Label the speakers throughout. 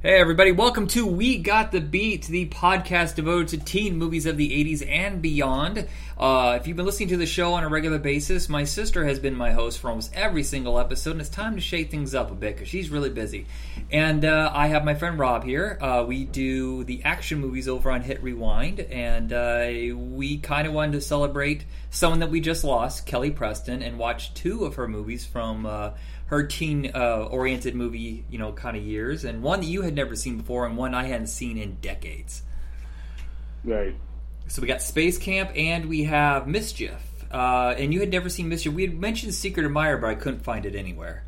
Speaker 1: Hey, everybody, welcome to We Got the Beat, the podcast devoted to teen movies of the 80s and beyond. Uh, if you've been listening to the show on a regular basis, my sister has been my host for almost every single episode, and it's time to shake things up a bit because she's really busy. And uh, I have my friend Rob here. Uh, we do the action movies over on Hit Rewind, and uh, we kind of wanted to celebrate someone that we just lost, Kelly Preston, and watch two of her movies from uh, her teen uh, oriented movie, you know, kind of years, and one that you had never seen before, and one I hadn't seen in decades.
Speaker 2: Right.
Speaker 1: So we got Space Camp, and we have Mischief. Uh, and you had never seen Mischief. We had mentioned Secret Admirer, but I couldn't find it anywhere.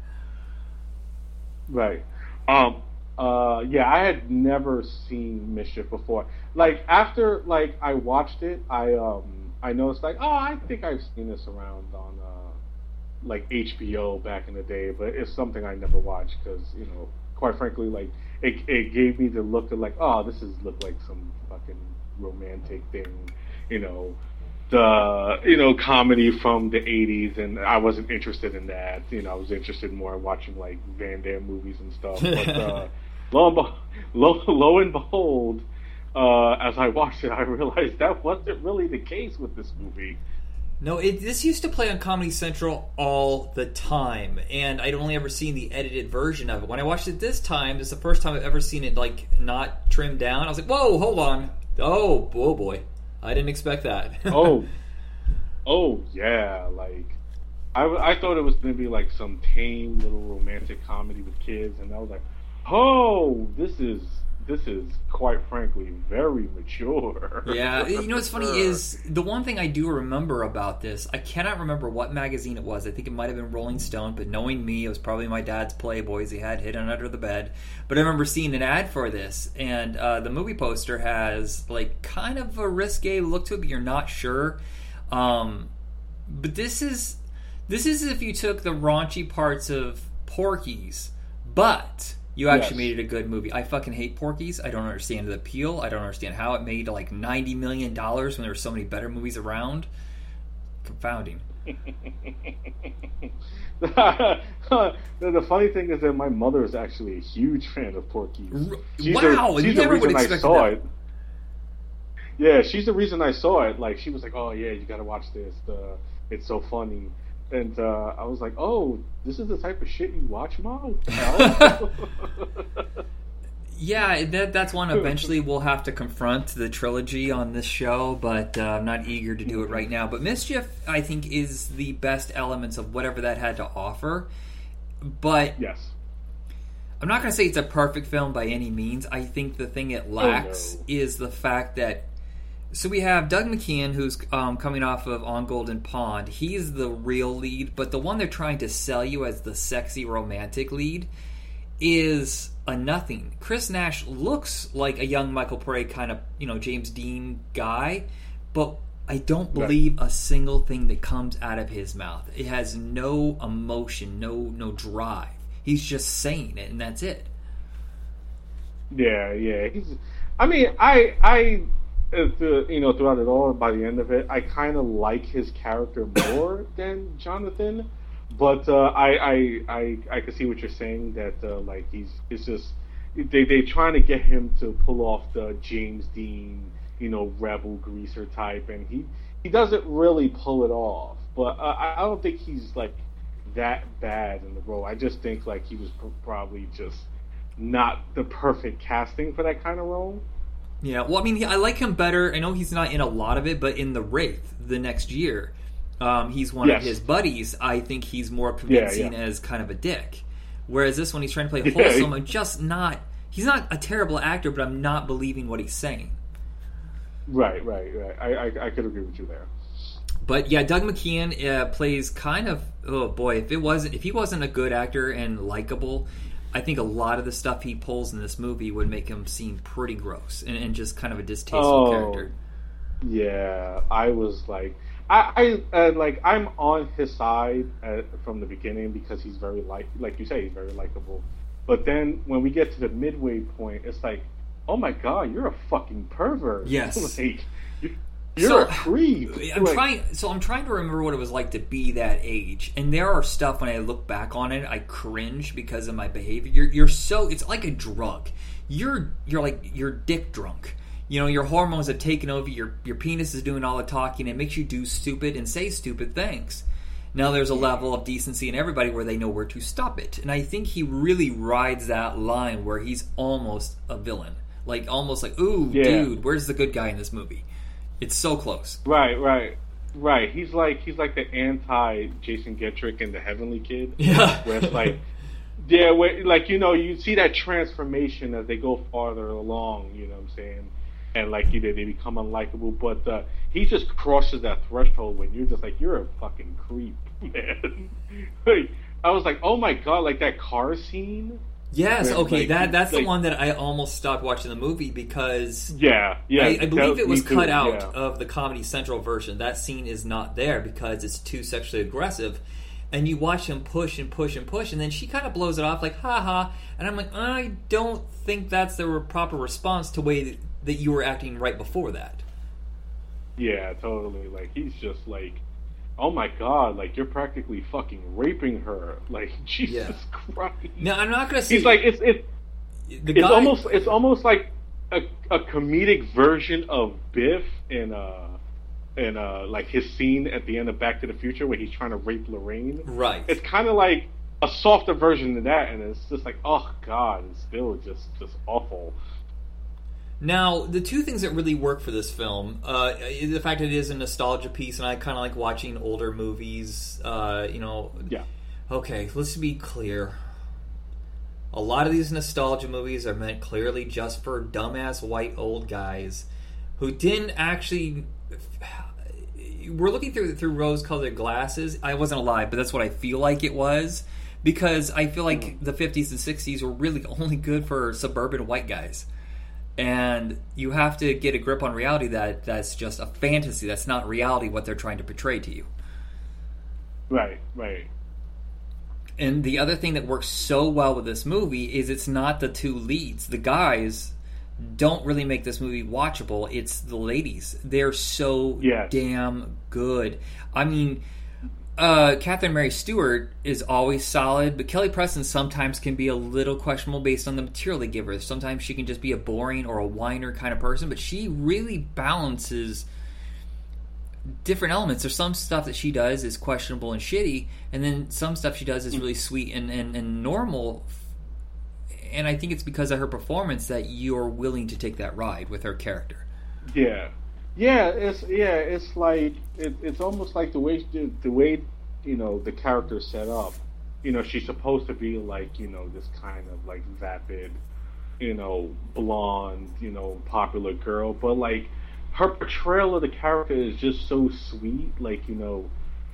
Speaker 2: Right. Um. Uh. Yeah, I had never seen Mischief before. Like after like I watched it, I um I noticed like oh I think I've seen this around on uh like HBO back in the day, but it's something I never watched because you know, quite frankly, like it, it gave me the look of like, oh, this is look like some fucking romantic thing, you know, the you know comedy from the '80s, and I wasn't interested in that. You know, I was interested more in watching like Van Damme movies and stuff. But uh, lo and be- lo, lo and behold. Uh, as I watched it, I realized that wasn't really the case with this movie.
Speaker 1: No, it, this used to play on Comedy Central all the time, and I'd only ever seen the edited version of it. When I watched it this time, it's the first time I've ever seen it like not trimmed down. I was like, "Whoa, hold on! Oh, oh boy, I didn't expect that."
Speaker 2: oh, oh yeah, like I, I thought it was gonna be like some tame little romantic comedy with kids, and I was like, oh, this is this is quite frankly very mature.
Speaker 1: yeah, you know what's funny is the one thing I do remember about this. I cannot remember what magazine it was. I think it might have been Rolling Stone, but knowing me, it was probably my dad's Playboys he had hidden under the bed. But I remember seeing an ad for this, and uh, the movie poster has like kind of a risque look to it, but you're not sure. Um, but this is this is if you took the raunchy parts of Porky's, but you actually yes. made it a good movie. I fucking hate Porky's. I don't understand the appeal. I don't understand how it made like ninety million dollars when there were so many better movies around. Confounding.
Speaker 2: the funny thing is that my mother is actually a huge fan of Porky's.
Speaker 1: She's wow, the, she's the reason I saw that. it.
Speaker 2: Yeah, she's the reason I saw it. Like she was like, "Oh yeah, you got to watch this. The, it's so funny." And uh, I was like, "Oh, this is the type of shit you watch, mom."
Speaker 1: yeah, that, that's one. Eventually, we'll have to confront the trilogy on this show, but uh, I'm not eager to do it right now. But Mischief, I think, is the best elements of whatever that had to offer. But
Speaker 2: yes,
Speaker 1: I'm not going to say it's a perfect film by any means. I think the thing it lacks oh, no. is the fact that so we have Doug McKeon, who's um, coming off of On Golden Pond. He's the real lead, but the one they're trying to sell you as the sexy romantic lead is a nothing. Chris Nash looks like a young Michael Paré kind of, you know, James Dean guy, but I don't believe right. a single thing that comes out of his mouth. It has no emotion, no no drive. He's just saying it, and that's it.
Speaker 2: Yeah, yeah. He's. I mean, I I the, you know, throughout it all, by the end of it, I kind of like his character more than Jonathan. But uh, I, I, I, I can see what you're saying that uh, like he's, it's just they they trying to get him to pull off the James Dean, you know, rebel greaser type, and he he doesn't really pull it off. But uh, I don't think he's like that bad in the role. I just think like he was probably just not the perfect casting for that kind of role.
Speaker 1: Yeah, well, I mean, I like him better. I know he's not in a lot of it, but in the Wraith the next year, um, he's one yes. of his buddies. I think he's more convincing yeah, yeah. as kind of a dick. Whereas this one, he's trying to play wholesome. I'm just not. He's not a terrible actor, but I'm not believing what he's saying.
Speaker 2: Right, right, right. I, I, I could agree with you there.
Speaker 1: But yeah, Doug McKeon uh, plays kind of. Oh boy, if it wasn't, if he wasn't a good actor and likable, I think a lot of the stuff he pulls in this movie would make him seem pretty gross and, and just kind of a distasteful oh, character.
Speaker 2: Yeah, I was like, I, I uh, like I'm on his side at, from the beginning because he's very like, like you say, he's very likable. But then when we get to the midway point, it's like, oh my god, you're a fucking pervert.
Speaker 1: Yes.
Speaker 2: like, You're
Speaker 1: So-
Speaker 2: a creep.
Speaker 1: I'm
Speaker 2: Like,
Speaker 1: trying. So I'm trying to remember what it was like to be that age. And there are stuff when I look back on it, I cringe because of my behavior. You're, you're so. It's like a drug. You're you're like you're dick drunk. You know your hormones have taken over. Your your penis is doing all the talking. It makes you do stupid and say stupid things. Now there's a level of decency in everybody where they know where to stop it. And I think he really rides that line where he's almost a villain. Like almost like, ooh,
Speaker 2: Yeah.
Speaker 1: dude, where's the good guy in this movie? It's so close.
Speaker 2: Right, right, right. He's like he's like the anti Jason Gedrick and the Heavenly Kid.
Speaker 1: Yeah.
Speaker 2: where it's like, yeah, where, like you know, you see that transformation as they go farther along. You know what I'm saying? And like you they become unlikable. But uh, he just crosses that threshold when you're just like, you're a fucking creep, man. like, I was like, oh my god, like that car scene.
Speaker 1: Yes, okay,
Speaker 2: like-
Speaker 1: that that's the one that I almost stopped watching the movie because
Speaker 2: Yeah, yeah.
Speaker 1: I, I believe it was
Speaker 2: me too,
Speaker 1: cut out
Speaker 2: yeah.
Speaker 1: of the Comedy Central version. That scene is not there because it's too sexually aggressive. And you watch him push and push and push, and then she kind of blows it off like, ha ha. And I'm like, I don't think that's the proper response to way that, that you were acting right before that.
Speaker 2: Yeah, totally. Like he's just like, oh my god, like you're practically fucking raping her. Like Jesus
Speaker 1: Yeah.
Speaker 2: Christ.
Speaker 1: Now, I'm not going to say.
Speaker 2: He's like it's it's
Speaker 1: the
Speaker 2: it's
Speaker 1: guy,
Speaker 2: almost it's almost like a, a comedic version of Biff in uh in uh like his scene at the end of Back to the Future where he's trying to rape Lorraine.
Speaker 1: Right.
Speaker 2: It's kind of like a softer version of that, and it's just like, oh god, it's still just just awful.
Speaker 1: Now, the two things that really work for this film, uh, the fact that it is a nostalgia piece, and I kind of like watching older movies. Uh, you know,
Speaker 2: Yeah.
Speaker 1: okay, let's be clear. A lot of these nostalgia movies are meant clearly just for dumbass white old guys who didn't actually. We're looking through through rose-colored glasses. I wasn't alive, but that's what I feel like it was because I feel like the 50s and 60s were really only good for suburban white guys and you have to get a grip on reality that that's just a fantasy. That's not reality what they're trying to portray to you.
Speaker 2: Right, right.
Speaker 1: and the other thing that works so well with this movie is it's not the two leads. The guys don't really make this movie watchable. It's the ladies. They're so
Speaker 2: Yes.
Speaker 1: damn good. I mean uh, Catherine Mary Stewart is always solid, but Kelly Preston sometimes can be a little questionable based on the material they give her. Sometimes she can just be a boring or a whiner kind of person, but she really balances different elements. There's some stuff that she does is questionable and shitty, and then some stuff she does is really sweet and, and, and normal. And I think it's because of her performance that you're willing to take that ride with her character.
Speaker 2: Yeah, yeah. It's yeah. It's like it, it's almost like the way the, the way you know the character's set up. You know, she's supposed to be like you know this kind of like vapid, you know, blonde, you know, popular girl, but like her portrayal of the character is just so sweet. Like you know,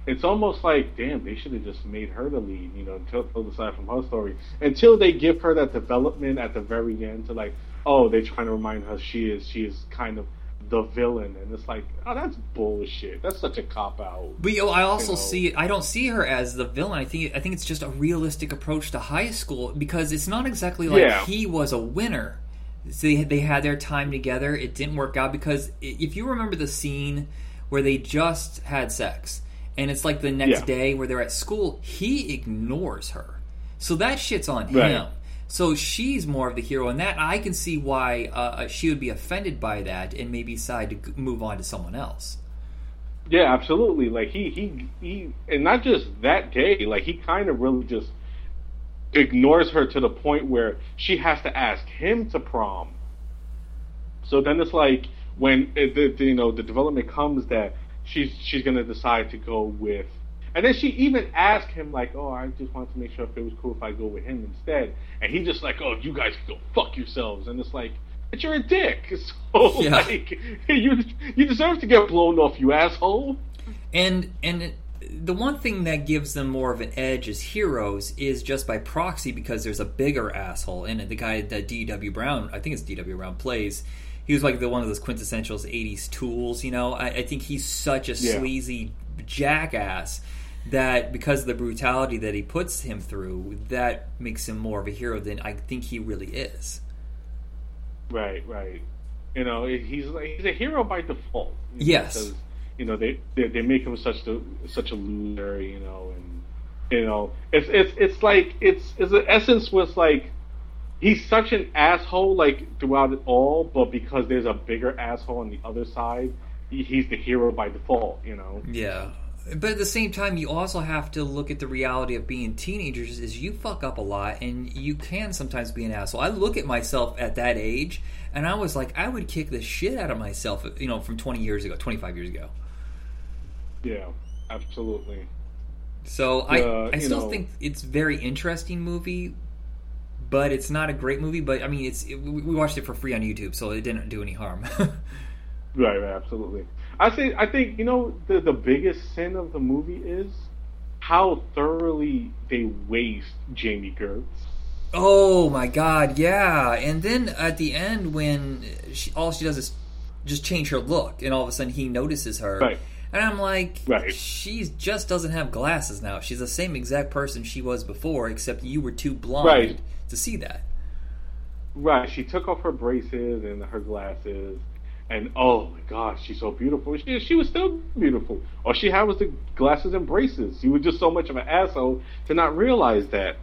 Speaker 2: it's almost like damn, they should have just made her the lead. You know, until aside from her story, until they give her that development at the very end to like, oh, they're trying to remind her she is she is kind of the villain, and it's like, oh, that's bullshit. That's such a cop out.
Speaker 1: But yo, I also
Speaker 2: You know.
Speaker 1: see I don't see her as the villain. I think I think it's just a realistic approach to high school because it's not exactly like
Speaker 2: Yeah.
Speaker 1: he was a winner. So they, they had their time together. It didn't work out because if you remember the scene where they just had sex and it's like the next
Speaker 2: Yeah.
Speaker 1: day where they're at school, he ignores her. So that shit's on
Speaker 2: Right.
Speaker 1: him. So she's more of the hero in that. I can see why uh, she would be offended by that and maybe decide to move on to someone else.
Speaker 2: Yeah, absolutely. Like he he he, and not just that day. Like he kind of really just ignores her to the point where she has to ask him to prom. So then it's like when it, the, the, you know the development comes that she's she's gonna decide to go with, and then she even asked him like, "Oh, I just wanted to make sure if it was cool if I go with him instead," and he just like, "Oh, you guys can go fuck yourselves," and it's like. But you're a dick, so
Speaker 1: Yeah.
Speaker 2: like you you deserve to get blown off, you asshole.
Speaker 1: And and the one thing that gives them more of an edge as heroes is just by proxy because there's a bigger asshole in it. The guy that D.W. Brown, I think it's D.W. Brown plays. He was like the one of those quintessential '80s tools. You know, I, I think he's such a
Speaker 2: Yeah.
Speaker 1: sleazy jackass that because of the brutality that he puts him through, that makes him more of a hero than I think he really is.
Speaker 2: Right, right. You know, he's like he's a hero by default.
Speaker 1: Yes.
Speaker 2: Because, you know they, they they make him such a such a loser. You know, and you know it's it's it's like it's it's the essence was like he's such an asshole like throughout it all, but because there's a bigger asshole on the other side, he, he's the hero by default. You know.
Speaker 1: Yeah. But at the same time, you also have to look at the reality of being teenagers. Is you fuck up a lot, and you can sometimes be an asshole. I look at myself at that age, and I was like, I would kick the shit out of myself, you know, from twenty years ago, twenty five years ago.
Speaker 2: Yeah, absolutely.
Speaker 1: So I,
Speaker 2: Uh,
Speaker 1: I
Speaker 2: you
Speaker 1: still
Speaker 2: know-
Speaker 1: think it's very interesting movie, but it's not a great movie. But I mean, it's it, we we watched it for free on YouTube, so it didn't do any harm.
Speaker 2: Right, right, absolutely. I say, I think you know the the biggest sin of the movie is how thoroughly they waste Jami Gertz.
Speaker 1: oh my god, yeah! And then at the end, when she, all she does is just change her look, and all of a sudden he notices her.
Speaker 2: Right.
Speaker 1: And I'm like,
Speaker 2: Right.
Speaker 1: she just doesn't have glasses now. She's the same exact person she was before, except you were too blind
Speaker 2: Right.
Speaker 1: to see that.
Speaker 2: Right, she took off her braces and her glasses, and oh my gosh, she's so beautiful. She she was still beautiful. All she had was the glasses and braces. She was just so much of an asshole to not realize that.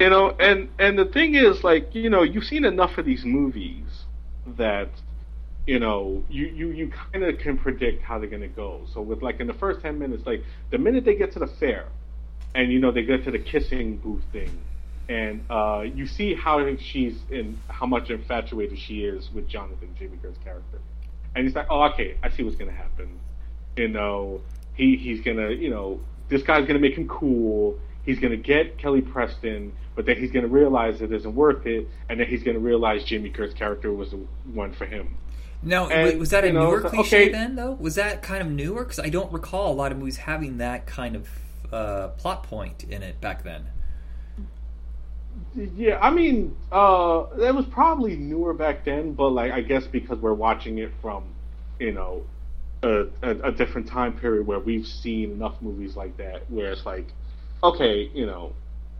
Speaker 2: You know, and and the thing is, like, you know, you've seen enough of these movies that you know, you, you, you kind of can predict how they're going to go. So with like in the first 10 minutes, like the minute they get to the fair and, you know, they get to the kissing booth thing and uh, you see how she's in, how much infatuated she is with Jonathan, Jami Gertz's character. And he's like, oh, okay, I see what's going to happen. You know, he, he's going to, you know, this guy's going to make him cool. He's going to get Kelly Preston, but then he's going to realize it isn't worth it. And then he's going to realize Jami Gertz's character was the one for him.
Speaker 1: Now,
Speaker 2: And,
Speaker 1: was that a
Speaker 2: you know,
Speaker 1: newer cliche
Speaker 2: okay.
Speaker 1: then, though? Was that kind of newer? Because I don't recall a lot of movies having that kind of uh, plot point in it back then.
Speaker 2: Yeah, I mean, uh, it was probably newer back then, but like I guess because we're watching it from, you know, a, a, a different time period where we've seen enough movies like that, where it's like, okay, you know,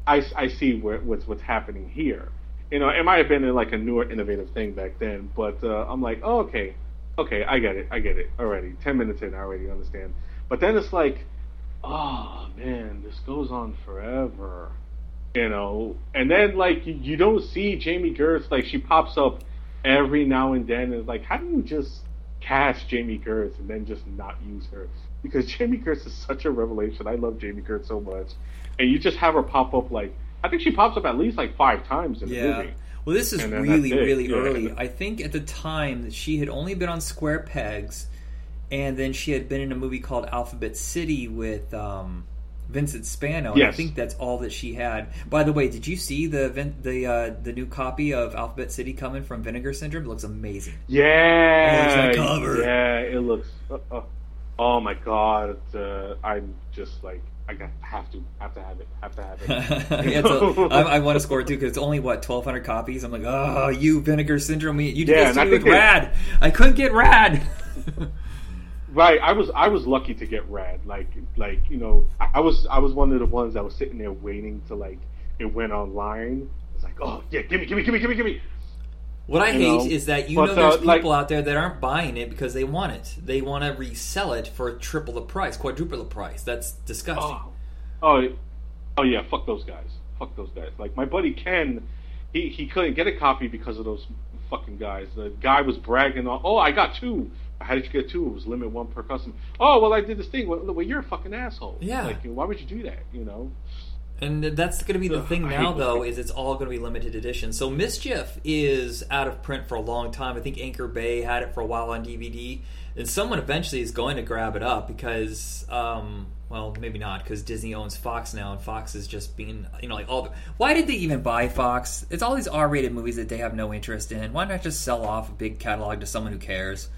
Speaker 2: I, I see where, what's what's happening here. You know, it might have been like a newer, innovative thing back then, but uh, I'm like, oh, okay, okay, I get it, I get it already. Ten minutes in, I already understand. But then it's like, oh man, this goes on forever you know and then like you, you don't see jami gertz like she pops up every now and then and it's like how do you just cast jami gertz and then just not use her because jami gertz is such a revelation i love jami gertz so much and you just have her pop up like i think she pops up at least like five times in the
Speaker 1: Yeah.
Speaker 2: movie
Speaker 1: Well, this is really, really
Speaker 2: yeah.
Speaker 1: early. I think at the time that she had only been on Square Pegs, and then she had been in a movie called Alphabet City with um, Vincent Spano. And I think that's all that she had. By the way, did you see the the uh, the new copy of Alphabet City coming from Vinegar Syndrome? It looks amazing.
Speaker 2: yeah
Speaker 1: that cover.
Speaker 2: yeah it looks uh, uh, oh my god uh, i'm just like i got have to have to have it have to have it
Speaker 1: yeah, so I, I want to score it too because it's only what twelve hundred copies. I'm like, oh, you Vinegar Syndrome, you did
Speaker 2: Yeah,
Speaker 1: this to me with Rad. I couldn't get Rad.
Speaker 2: Right, I was I was lucky to get rad. Like like you know, I I was I was one of the ones that was sitting there waiting to like it went online. It's like, oh yeah, give me, give me, give me, give me, give me.
Speaker 1: What I
Speaker 2: You
Speaker 1: hate
Speaker 2: know,
Speaker 1: is that you
Speaker 2: but,
Speaker 1: know there's
Speaker 2: uh,
Speaker 1: people
Speaker 2: like-
Speaker 1: out there that aren't buying it because they want it. They want to resell it for triple the price, quadruple the price. That's disgusting.
Speaker 2: Oh, oh, oh yeah, fuck those guys. Fuck those guys. Like my buddy Ken, he he couldn't get a copy because of those fucking guys. The guy was bragging on, oh, I got two. How did you get two? It was limit one per customer. Oh, well, I did this thing. Well, well you're a fucking asshole.
Speaker 1: Yeah.
Speaker 2: Like, why would you do that? You know.
Speaker 1: And that's going to be the
Speaker 2: Ugh,
Speaker 1: thing now, though, is it's all going to be limited edition. So Mischief is out of print for a long time. I think Anchor Bay had it for a while on DVD, and someone eventually is going to grab it up because, um, well, maybe not because Disney owns Fox now, and Fox is just being, you know, like all. The, why did they even buy Fox? It's all these R-rated movies that they have no interest in. Why not just sell off a big catalog to someone who cares?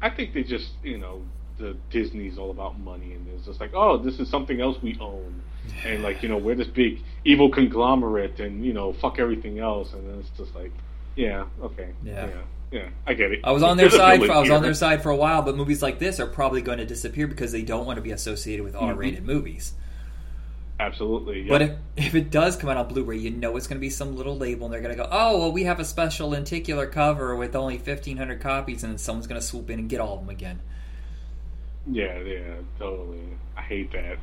Speaker 2: I think they just, you know, the Disney's all about money, and it's just like, oh, this is something else we own, and like, you know, we're this big evil conglomerate, and you know, fuck everything else, and then it's just like, yeah, okay,
Speaker 1: Yeah.
Speaker 2: yeah, yeah, I get it.
Speaker 1: I was on their
Speaker 2: There's
Speaker 1: side.
Speaker 2: villain
Speaker 1: I was on their side for a while, but movies like this are probably going to disappear because they don't want to be associated with mm-hmm. R-rated movies.
Speaker 2: Absolutely.
Speaker 1: But if, if it does come out on Blu-ray, you know it's going to be some little label, and they're going to go, "Oh, well, we have a special lenticular cover with only fifteen hundred copies," and then someone's going to swoop in and get all of them again.
Speaker 2: Yeah, yeah, totally. I hate that.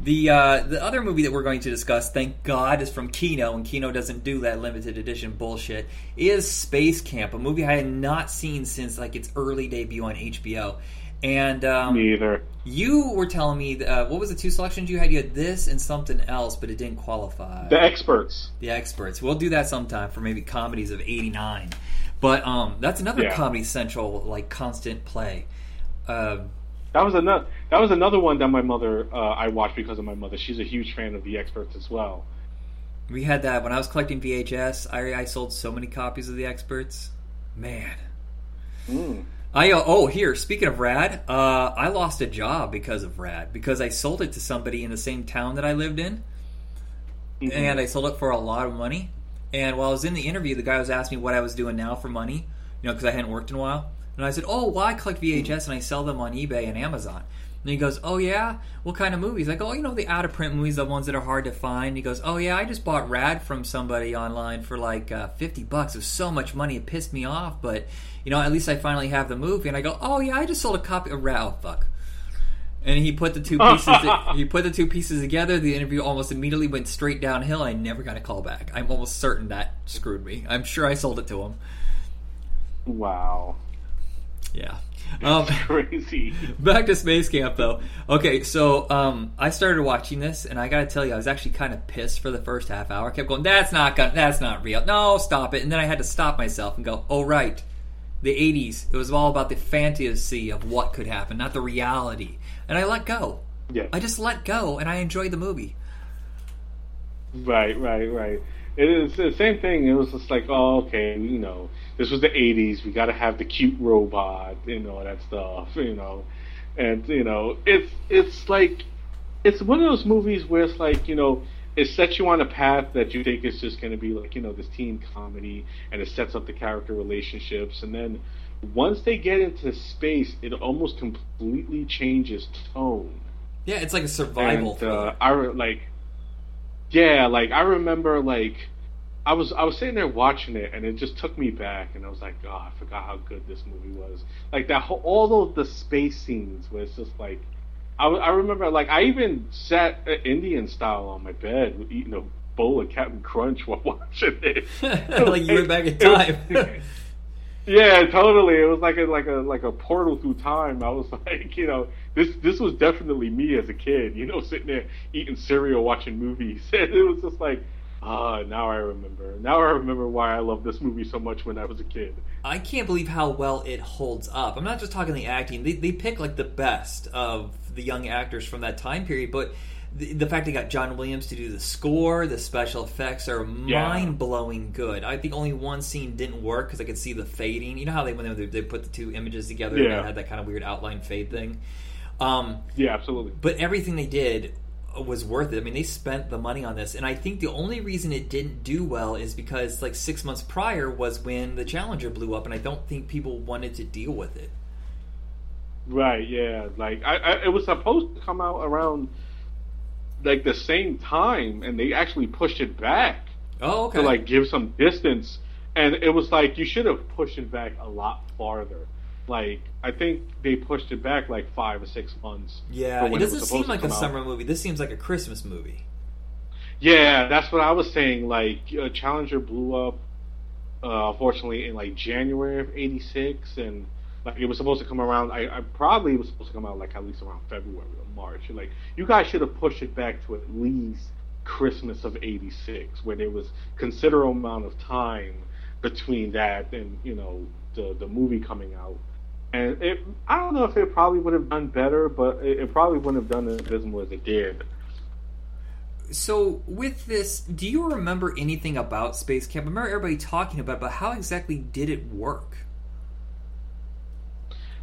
Speaker 1: The uh, the other movie that we're going to discuss, thank God, is from Kino, and Kino doesn't do that limited edition bullshit. Is Space Camp, a movie I had not seen since like its early debut on HBO. And um,
Speaker 2: Me either.
Speaker 1: you were telling me uh, what was the two selections you had? You had this and something else, but it didn't qualify.
Speaker 2: The experts.
Speaker 1: the experts. We'll do that sometime for maybe comedies of '89. But um, that's another
Speaker 2: Yeah.
Speaker 1: Comedy Central like constant play. Uh,
Speaker 2: That was another. That was another one that my mother. Uh, I watched because of my mother. She's a huge fan of the experts as well.
Speaker 1: we had that when I was collecting VHS. I, I sold so many copies of the experts. Man,
Speaker 2: Mm.
Speaker 1: I uh, oh here. Speaking of Rad, uh, I lost a job because of Rad because I sold it to somebody in the same town that I lived in,
Speaker 2: Mhm.
Speaker 1: and I sold it for a lot of money. And while I was in the interview, the guy was asking me what I was doing now for money, you know, because I hadn't worked in a while. And I said, "Oh, well, I collect VHS and I sell them on eBay and Amazon." And he goes, "Oh yeah, what kind of movies?" I go, "Oh, you know, the out of print movies, the ones that are hard to find." He goes, "Oh yeah, I just bought Rad from somebody online for like uh, fifty bucks. It was so much money, it pissed me off, but you know, at least I finally have the movie." And I go, "Oh yeah, I just sold a copy of Rad." Oh fuck. And he put the two pieces. he put the two pieces together. The interview almost immediately went straight downhill. I never got a call back. I'm almost certain that screwed me. I'm sure I sold it to him.
Speaker 2: Wow.
Speaker 1: Yeah. Um,
Speaker 2: Crazy.
Speaker 1: back to Space Camp though. Okay, so um, I started watching this, and I got to tell you, I was actually kind of pissed for the first half hour. I kept going, "That's not gonna, that's not real. No, stop it!" And then I had to stop myself and go, "Oh right, the '80s. It was all about the fantasy of what could happen, not the reality." And I let go.
Speaker 2: Yeah.
Speaker 1: I just let go, and I enjoyed the movie.
Speaker 2: Right, right, right. It is the same thing. It was just like, oh, okay, you know, this was the '80s. We got to have the cute robot, and all that stuff, you know, and you know, it's it's like it's one of those movies where it's like, you know, it sets you on a path that you think is just going to be like, you know, this teen comedy, and it sets up the character relationships, and then once they get into space, it almost completely changes tone.
Speaker 1: Yeah, it's like a survival.
Speaker 2: And, uh, I re- like, yeah, like I remember, like I was I was sitting there watching it, and it just took me back, and I was like, oh, I forgot how good this movie was. Like that whole all those the space scenes where it's just like, I, I remember like I even sat uh, Indian style on my bed eating a bowl of Captain Crunch while watching it.
Speaker 1: like you went back in
Speaker 2: It was-
Speaker 1: time.
Speaker 2: Yeah, totally. It was like a like a like a portal through time. I was like, you know, this this was definitely me as a kid. You know, sitting there eating cereal, watching movies. it was just like, ah, now I remember. Now I remember why I loved this movie so much when I was a kid.
Speaker 1: I can't believe how well it holds up. I'm not just talking the acting; they, they pick like the best of the young actors from that time period. But the, the fact they got John Williams to do the score, the special effects are
Speaker 2: Yeah.
Speaker 1: mind blowing good. I think only one scene didn't work because I could see the fading. You know how they when they, they put the two images together,
Speaker 2: Yeah.
Speaker 1: they had that kind of weird outline fade thing. Um,
Speaker 2: Yeah, absolutely.
Speaker 1: but everything they did was worth it. I mean, they spent the money on this, and I think the only reason it didn't do well is because like six months prior was when the Challenger blew up, and I don't think people wanted to deal with it.
Speaker 2: Right. Yeah. Like I, I, it was supposed to come out around like the same time, and they actually pushed it back.
Speaker 1: Oh, okay.
Speaker 2: to like give some distance and it was like you should have pushed it back a lot farther like i think they pushed it back like five or six months
Speaker 1: yeah, it doesn't
Speaker 2: was
Speaker 1: seem like a
Speaker 2: out.
Speaker 1: summer movie. This seems like a Christmas movie.
Speaker 2: yeah that's what i was saying like uh, challenger blew up uh, unfortunately in like january of 86 and like it was supposed to come around I, I probably was supposed to come out like at least around february or march like you guys should have pushed it back to at least christmas of 86 where there was considerable amount of time between that and you know the the movie coming out and it i don't know if it probably would have done better but it, it probably wouldn't have done as abysmal as it did
Speaker 1: So with this, do you remember anything about Space Camp? I remember everybody talking about, it, but how exactly did it work?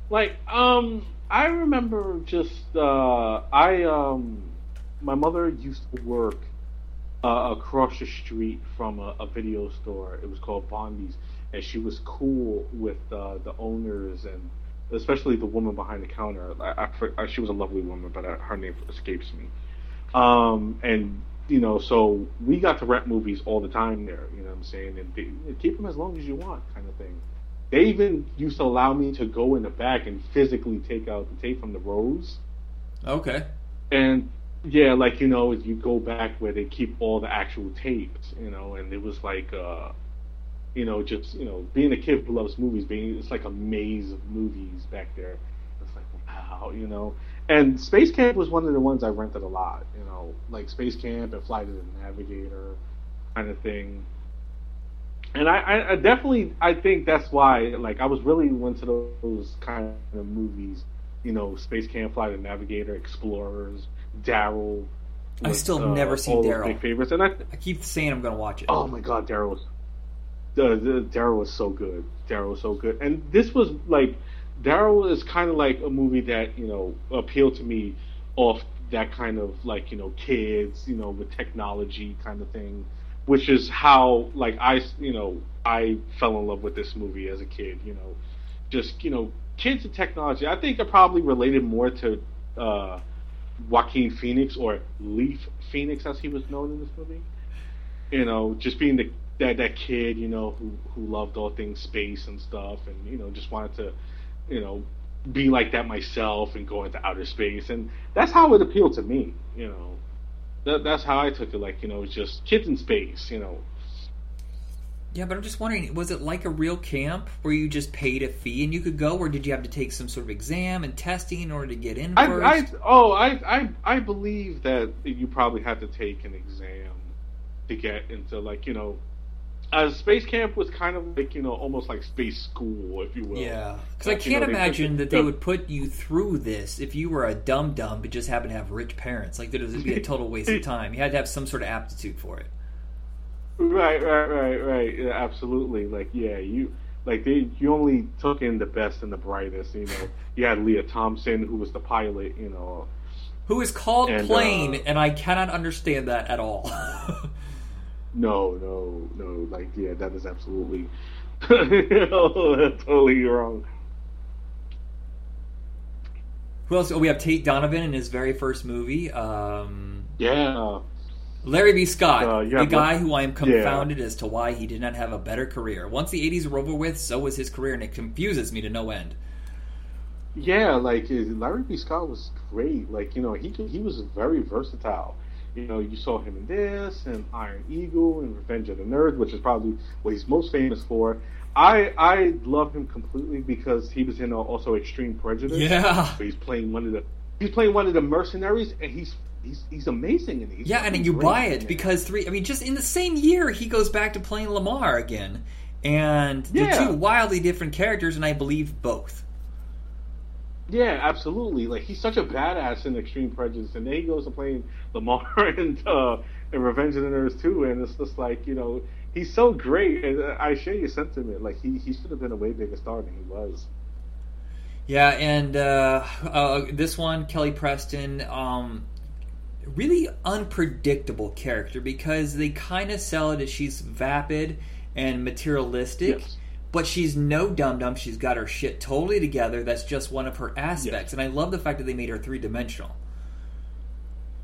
Speaker 2: like um i remember just uh i um my mother used to work uh, across the street from a, a video store it was called bondi's and she was cool with uh, the owners and especially the woman behind the counter I, I, uh, she was a lovely woman but uh, her name escapes me Um, and you know, so we got to rent movies all the time there. You know what I'm saying? And they, keep them as long as you want, kind of thing. They even used to allow me to go in the back and physically take out the tape from the rows.
Speaker 1: Okay.
Speaker 2: And yeah, like you know, you go back where they keep all the actual tapes, you know, and it was like, uh, you know, just you know, being a kid who loves movies, being it's like a maze of movies back there. It's like wow, you know. And Space Camp was one of the ones I rented a lot, you know, like Space Camp and Flight of the Navigator, kind of thing. And I, I, definitely, I think that's why, like, I was really into those, kind of movies, you know, Space Camp, Flight of the Navigator, Explorers, Daryl.
Speaker 1: I still uh, never seen Daryl.
Speaker 2: Big favorites, and I,
Speaker 1: I keep saying I'm going to watch it.
Speaker 2: Oh my god, Daryl uh, Daryl was so good. Daryl was so good, and this was like Daryl is kind of like a movie that you know appealed to me off that kind of like you know kids you know with technology kind of thing, which is how like I you know I fell in love with this movie as a kid. You know, just you know kids and technology. I think I probably related more to uh, Joaquin Phoenix or Leaf Phoenix as he was known in this movie. You know, just being the that that kid, you know, who who loved all things space and stuff, and you know, just wanted to you know, be like that myself and go into outer space, and that's how it appealed to me. You know, that, that's how I took it. Like, you know, just kids in space. You know.
Speaker 1: Yeah, but I'm just wondering, was it like a real camp where you just paid a fee and you could go, or did you have to take some sort of exam and testing in order to get in? First?
Speaker 2: I, I oh, I, I, I believe that you probably had to take an exam to get into, like, you know, uh, space camp was kind of like you know almost like space school, if you will.
Speaker 1: Yeah, because I can't know, imagine that they would put you through this if you were a dumb dumb but just happened to have rich parents. Like it would be a total waste of time. You had to have some sort of aptitude for it.
Speaker 2: Right, right, right, right. Yeah, absolutely. Like yeah, you like they you only took in the best and the brightest. You know, you had Lea Thompson who was the pilot. You know,
Speaker 1: who is called and, Plane, uh, and I cannot understand that at all.
Speaker 2: No, no, no. Like, yeah, that is absolutely totally wrong.
Speaker 1: Who else? Oh, we have Tate Donovan in his very first movie. Um,
Speaker 2: yeah.
Speaker 1: Larry B. Scott, uh, the guy who I am confounded yeah. as to why he did not have a better career. Once the 80s were over with, so was his career, and it confuses me to no end.
Speaker 2: Yeah, like Larry B. Scott was great. Like you know, he he was very versatile. You know, you saw him in this and Iron Eagle and Revenge of the Nerds, which is probably what he's most famous for. I I love him completely because he was in uh, also Extreme Prejudice.
Speaker 1: Yeah,
Speaker 2: he's playing one of the he's playing one of the mercenaries, and he's he's he's amazing in
Speaker 1: it. yeah, and you buy it because three. I mean, just in the same year, he goes back to playing Lamar again, and they're yeah. two wildly different characters, and I believe both.
Speaker 2: Yeah, absolutely. Like he's such a badass in Extreme Prejudice, and then he goes to playing Lamar and uh, and Revenge of the Nerds too, and it's just like you know he's so great, and I share your sentiment. Like he he should have been a way bigger star than he was.
Speaker 1: Yeah, and uh, uh, this one, Kelly Preston, um, really unpredictable character because they kind of sell it as she's vapid and materialistic. Yes but she's no dum dum. She's got her shit totally together. That's just one of her aspects, and I love the fact that they made her three dimensional.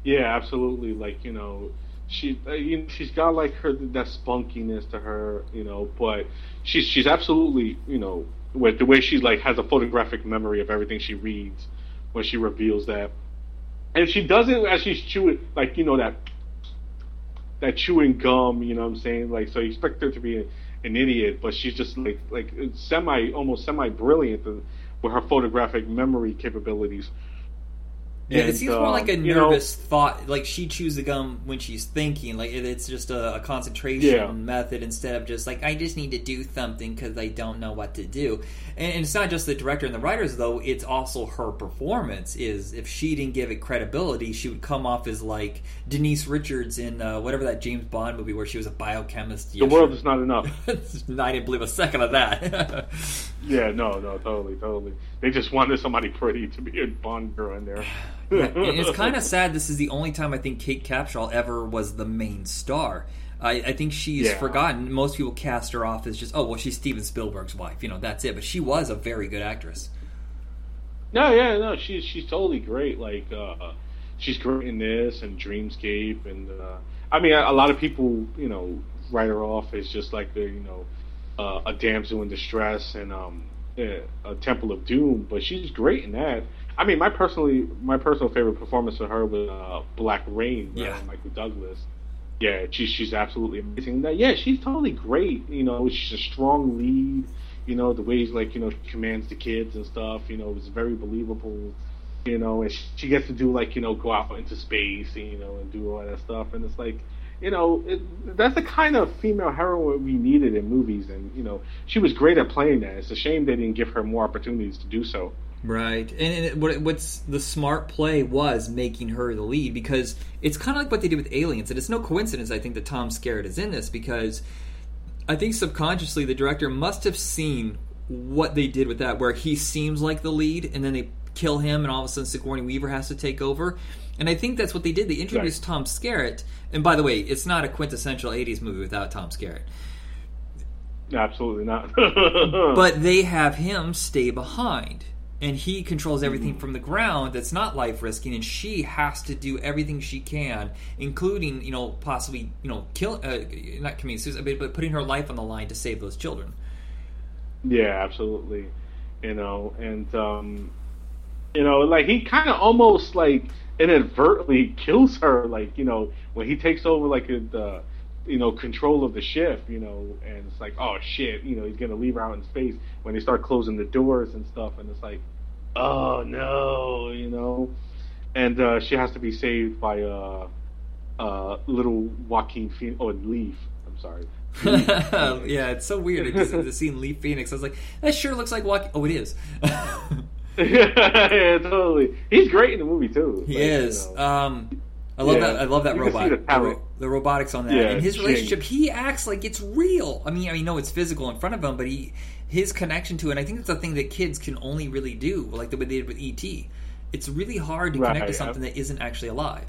Speaker 2: Yeah, absolutely. Like you know, she uh, you know, she's got like her that spunkiness to her, you know, but she's she's absolutely you know with the way she like has a photographic memory of everything she reads when she reveals that, and she doesn't as she's chewing like you know that that chewing gum. You know what I'm saying? Like so, you expect her to be an idiot, but she's just like like semi almost semi brilliant with her photographic memory capabilities.
Speaker 1: Yeah, and, it seems more like a nervous know, thought. Like she chews the gum when she's thinking. Like it's just a, a concentration yeah. method instead of just like I just need to do something because I don't know what to do. And, and, it's not just the director and the writers though. It's also her performance. Is if she didn't give it credibility, she would come off as like Denise Richards in uh, whatever that James Bond movie where she was a biochemist.
Speaker 2: The world is not enough.
Speaker 1: I didn't believe a second of that.
Speaker 2: yeah, no, no, totally, totally. They just wanted somebody pretty to be a Bond girl in there
Speaker 1: it's kind of sad. This is the only time I think Kate Capshaw ever was the main star. I, I think she's yeah. forgotten. Most people cast her off as just, oh, well, she's Steven Spielberg's wife. You know, that's it. But she was a very good actress.
Speaker 2: No, yeah, no, she's she's totally great. Like, uh, she's great in this and Dreamscape, and uh, I mean, a, a lot of people, you know, write her off as just like the, you know, uh, a damsel in distress and um, a Temple of Doom, but she's great in that. I mean, my personally, my personal favorite performance of her was uh, Black Rain,
Speaker 1: yeah.
Speaker 2: Michael Douglas. Yeah, she's she's absolutely amazing. That yeah, she's totally great. You know, she's a strong lead. You know, the ways like you know she commands the kids and stuff. You know, it's very believable. You know, and she gets to do like you know go out into space. You know, and do all that stuff. And it's like you know, it, that's the kind of female heroine we needed in movies, and you know, she was great at playing that. It's a shame they didn't give her more opportunities to do so.
Speaker 1: Right, and, and what, what's the smart play was making her the lead because it's kind of like what they did with Aliens, and it's no coincidence I think that Tom Skerritt is in this because I think subconsciously the director must have seen what they did with that, where he seems like the lead, and then they kill him, and all of a sudden Sigourney Weaver has to take over. And I think that's what they did. They introduced right. Tom Skerritt, and by the way, it's not a quintessential '80s movie without Tom Skerritt.
Speaker 2: Absolutely not.
Speaker 1: but they have him stay behind and he controls everything mm-hmm. from the ground that's not life risking and she has to do everything she can including you know possibly you know kill uh, not committing suicide but putting her life on the line to save those children
Speaker 2: yeah absolutely you know and um you know like he kind of almost like inadvertently kills her like you know when he takes over like the you know control of the ship you know and it's like oh shit you know he's gonna leave her out in space when they start closing the doors and stuff and it's like oh no you know? And uh, she has to be saved by uh, uh, little Joaquin Phoenix or Leaf I'm sorry.
Speaker 1: Yeah it's so weird just the scene Leaf Phoenix I was like that sure looks like Joaquin oh it is
Speaker 2: yeah totally he's great in the movie too
Speaker 1: he like, is you know. um I love yeah. that. I love that robot. The, the, the, robotics on that, yeah, and his relationship. He acts like it's real. I mean, I mean, no, it's physical in front of him, but he his connection to it. And I think that's a thing that kids can only really do, like the way they did with ET. It's really hard to right, connect to something that isn't actually alive.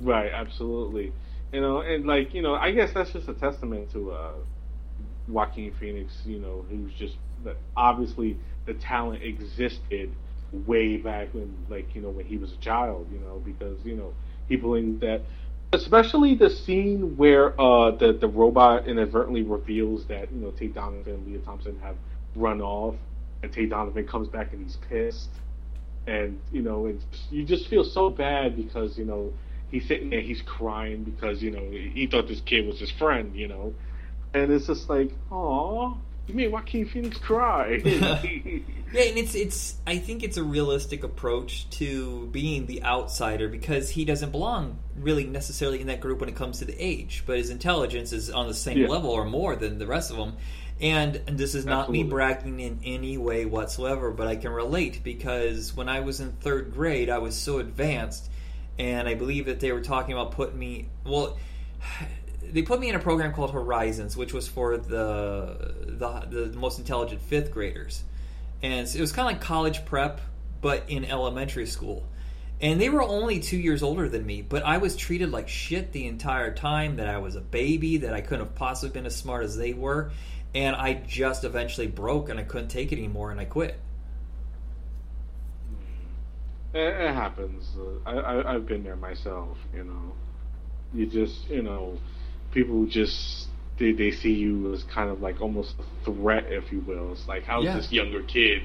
Speaker 2: Right. Absolutely. You know, and like you know, I guess that's just a testament to uh, Joaquin Phoenix. You know, who's just obviously the talent existed way back when, like you know, when he was a child. You know, because you know he believed that, especially the scene where uh, the the robot inadvertently reveals that you know Tate Donovan and Lea Thompson have run off, and Tate Donovan comes back and he's pissed, and you know, and you just feel so bad because you know he's sitting there, he's crying because you know he thought this kid was his friend, you know, and it's just like, oh, you made Joaquin Phoenix cry.
Speaker 1: yeah, and it's it's. I think it's a realistic approach to being the outsider because he doesn't belong really necessarily in that group when it comes to the age, but his intelligence is on the same yeah. level or more than the rest of them. And, and this is not Absolutely. me bragging in any way whatsoever, but I can relate because when I was in third grade, I was so advanced, and I believe that they were talking about putting me well they put me in a program called Horizons, which was for the the, the most intelligent fifth graders, and it was kind of like college prep, but in elementary school. And they were only two years older than me, but I was treated like shit the entire time. That I was a baby, that I couldn't have possibly been as smart as they were, and I just eventually broke and I couldn't take it anymore, and I quit. Hmm.
Speaker 2: It, it happens. I, I I've been there myself. You know, you just you know people just they, they see you as kind of like almost a threat, if you will. It's like, how's yeah. this younger kid,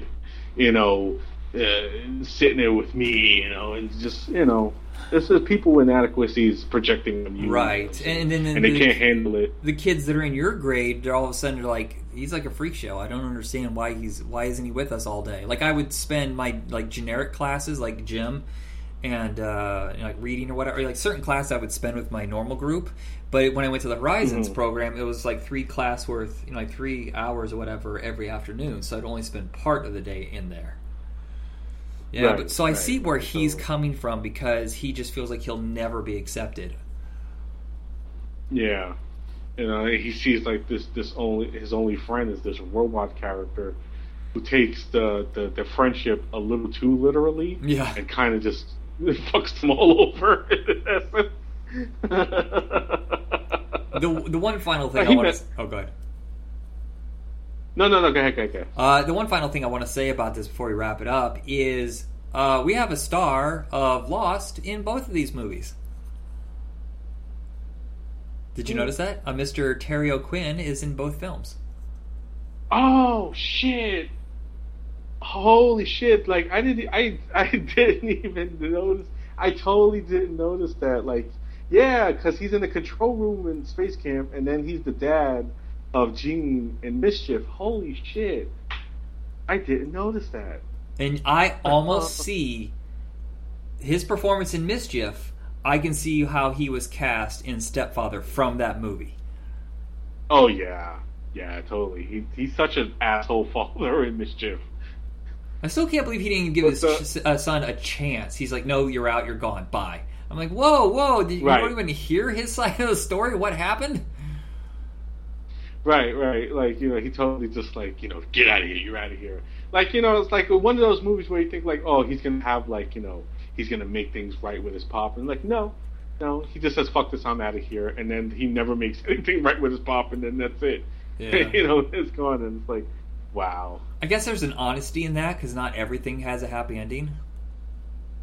Speaker 2: you know, uh, sitting there with me, you know, and just you know, this is people inadequacies projecting on you,
Speaker 1: right?
Speaker 2: You know,
Speaker 1: and then
Speaker 2: and they can't handle it.
Speaker 1: The kids that are in your grade, they're all of a sudden like, he's like a freak show. I don't understand why he's why isn't he with us all day? Like I would spend my like generic classes like gym and uh, like reading or whatever, like certain class I would spend with my normal group. But when I went to the Horizons mm-hmm. program, it was like three class worth, you know, like three hours or whatever every afternoon. So I'd only spend part of the day in there. Yeah, right, but so I right. see where he's so, coming from because he just feels like he'll never be accepted.
Speaker 2: Yeah, you know, he sees like this. This only his only friend is this robot character who takes the the, the friendship a little too literally.
Speaker 1: Yeah,
Speaker 2: and kind of just fucks them all over.
Speaker 1: the the one final thing I want to oh go ahead.
Speaker 2: No, no, no. Go ahead, go ahead. Go ahead.
Speaker 1: Uh, the one final thing I want to say about this before we wrap it up is uh, we have a star of Lost in both of these movies. Did you notice that? Uh, Mr. Terry O'Quinn is in both films.
Speaker 2: Oh shit! Holy shit! Like I didn't, I I didn't even notice. I totally didn't notice that. Like, yeah, because he's in the control room in Space Camp, and then he's the dad of Gene in Mischief. Holy shit! I didn't notice that.
Speaker 1: And I almost uh, see his performance in Mischief. I can see how he was cast in Stepfather from that movie.
Speaker 2: Oh yeah, yeah, totally. He he's such an asshole father in Mischief.
Speaker 1: I still can't believe he didn't give
Speaker 2: But
Speaker 1: his ch- uh, son a chance. He's like, "No, you're out. You're gone. Bye." I'm like, "Whoa, whoa! Did you don't even hear his side of the story? What happened?"
Speaker 2: Right, right. Like, you know, he totally just like, you know, get out of here, you're out of here. Like, you know, it's like one of those movies where you think like, oh, he's gonna have like, you know, he's gonna make things right with his pop, and like, no, no, he just says, fuck this, I'm out of here, and then he never makes anything right with his pop, and then that's it.
Speaker 1: Yeah.
Speaker 2: you know, it's gone, and it's like, wow,
Speaker 1: I guess there's an honesty in that because not everything has a happy ending.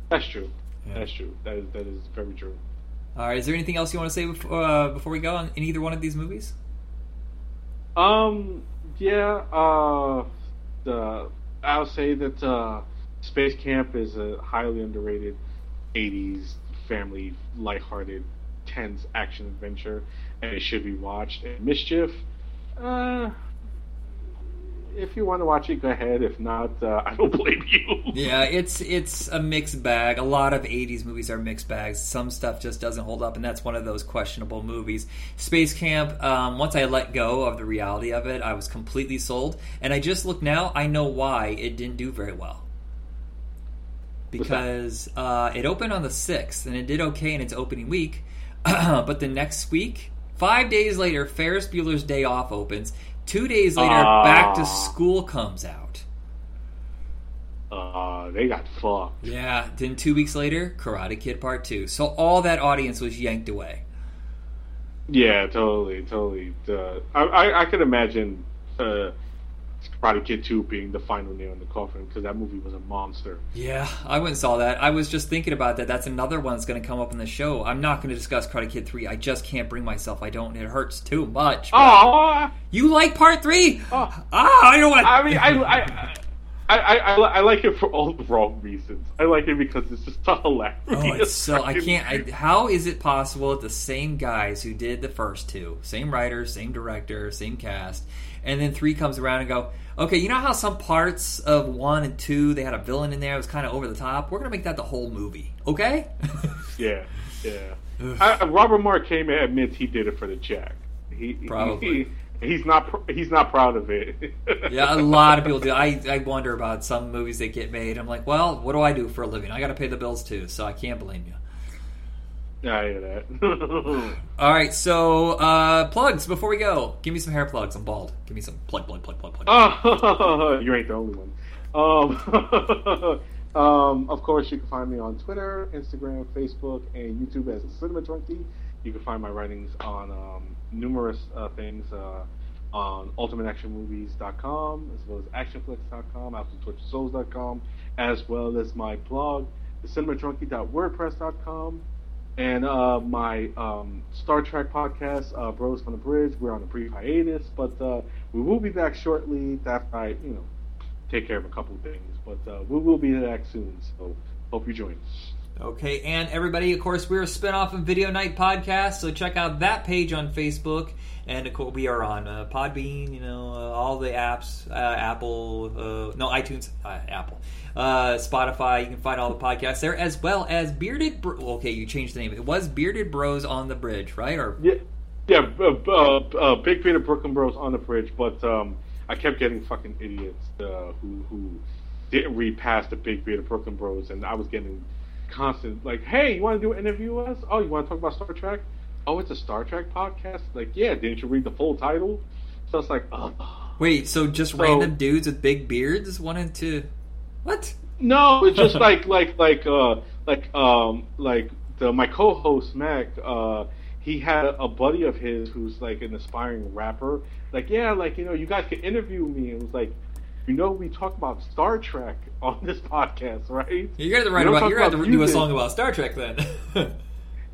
Speaker 2: that's true.
Speaker 1: Yeah.
Speaker 2: That's true. That is that is very true.
Speaker 1: All right, is there anything else you want to say before, uh, before we go on in either one of these movies?
Speaker 2: Um, yeah, uh, the I'll say that uh, Space Camp is a highly underrated '80s family, lighthearted, tense action adventure, and it should be watched. And Mischief, uh, if you want to watch it, go ahead. If not, uh, I don't blame you.
Speaker 1: Yeah, it's it's a mixed bag. A lot of '80s movies are mixed bags. Some stuff just doesn't hold up, and that's one of those questionable movies. Space Camp. Um, once I let go of the reality of it, I was completely sold. And I just look now. I know why it didn't do very well. Because uh, it opened on the sixth, and it did okay in its opening week. but the next week, five days later, Ferris Bueller's Day Off opens. Two days later, Back to
Speaker 2: Ah.
Speaker 1: School comes out.
Speaker 2: Uh, they got fucked.
Speaker 1: Yeah, then two weeks later, Karate Kid Part 2. So all that audience was yanked away.
Speaker 2: Yeah, totally, totally. Uh, I, I I could imagine uh, Karate Kid Two being the final nail in the coffin because that movie was a monster.
Speaker 1: Yeah, I went and saw that. I was just thinking about that. That's another one that's going to come up in the show. I'm not going to discuss Karate Kid 3. I just can't bring myself. I don't. It hurts too much.
Speaker 2: Oh,
Speaker 1: You like Part 3?
Speaker 2: Oh.
Speaker 1: Ah, I don't want
Speaker 2: I mean, I I, I, I, I, like it for all the wrong reasons. I like it because it's just so hilarious.
Speaker 1: Oh, it's so I can't. I, how is it possible that the same guys who did the first two, same writer, same director, same cast, and then three comes around and go, okay, you know how some parts of one and two they had a villain in there, it was kind of over the top. We're gonna make that the whole movie, okay?
Speaker 2: Yeah, yeah. I, uh, Robert Marquez admits he did it for the check. He
Speaker 1: Probably.
Speaker 2: He, he's not. pr- He's not proud of it.
Speaker 1: yeah, a lot of people do. I I wonder about some movies that get made. I'm like, well, what do I do for a living? I got to pay the bills too, so I can't blame you.
Speaker 2: I hear that.
Speaker 1: All right, so uh, plugs before we go. Give me some hair plugs. I'm bald. Give me some plug, plug, plug, plug, plug.
Speaker 2: Oh, you ain't the only one. Um, um, of course, you can find me on Twitter, Instagram, Facebook, and YouTube as Cinema Junkie. You can find my writings on um, numerous uh, things uh, on UltimateActionMovies.com, as well as ActionFlix.com, AfterTortureSouls.com, as well as my blog, TheCinemaJunkie.wordpress.com, and uh, my um, Star Trek podcast, uh, Bros from the Bridge. We're on a brief hiatus, but uh, we will be back shortly after I, you know, take care of a couple of things. But uh, we will be back soon, so hope you join us.
Speaker 1: Okay, and everybody, of course, we're a spinoff of Video Night Podcast, so check out that page on Facebook. And of course, we are on uh, Podbean, you know, uh, all the apps, uh, Apple, uh, no, iTunes, uh, Apple, uh, Spotify. You can find all the podcasts there, as well as Bearded. Bro- okay, you changed the name. It was Bearded Bros on the Bridge, right? Or
Speaker 2: Yeah, yeah. Big Peter Brooklyn Bros on the bridge, but um, I kept getting fucking idiots who who didn't read past the Big Peter Brooklyn Bros, and I was getting constant like, "Hey, you want to do an interview with us? Oh, you want to talk about Star Trek? Oh, it's a Star Trek podcast. Like, yeah, didn't you read the full title? So it's like, oh.
Speaker 1: wait, so just
Speaker 2: So-
Speaker 1: random dudes with big beards wanted to what?
Speaker 2: No, it's just like like like uh like um like the my co-host Mac uh he had a buddy of his who's like an aspiring rapper like yeah like you know you guys can interview me and it was like you know we talk about Star Trek on this podcast, right?
Speaker 1: You're gonna write about. You're gonna do a song about Star Trek then.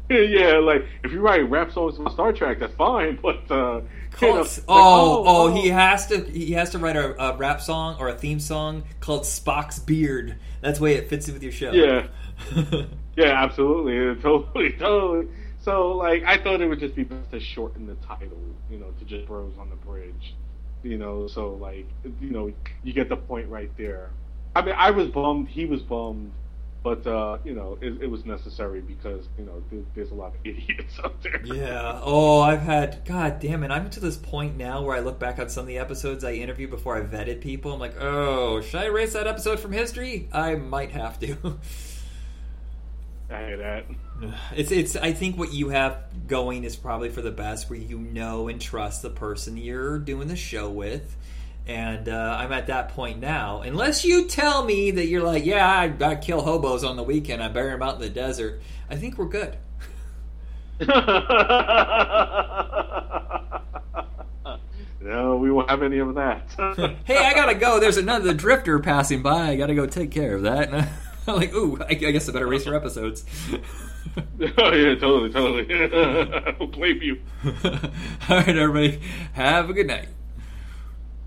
Speaker 2: yeah, like if you write rap songs about Star Trek, that's fine. But uh, you know,
Speaker 1: like, oh, oh, oh, he has to he has to write a, a, rap song or a theme song called Spock's Beard. That's the way it fits in with your show.
Speaker 2: Yeah, yeah, absolutely, totally, totally. So like, I thought it would just be best to shorten the title, you know, to just Bros on the Bridge, you know. So like, you know, you get the point right there. I mean, I was bummed. He was bummed but uh, you know, it, it, was necessary because you know there, there's a lot of idiots out there.
Speaker 1: Yeah. Oh, I've had. God damn it! I'm to this point now where I look back on some of the episodes I interviewed before I vetted people. I'm like, oh, should I erase that episode from history? I might have to.
Speaker 2: I hear that.
Speaker 1: It's it's. I think what you have going is probably for the best, where you know and trust the person you're doing the show with and uh, I'm at that point now. Unless you tell me that you're like, yeah, I, I kill hobos on the weekend, I bury them out in the desert. I think we're good.
Speaker 2: no, we won't have any of that.
Speaker 1: hey, I gotta go. There's another drifter passing by. I gotta go take care of that. I'm like, ooh, I, I guess I better race your episodes.
Speaker 2: oh yeah, totally, totally. I don't blame you.
Speaker 1: All right, everybody, have a good night.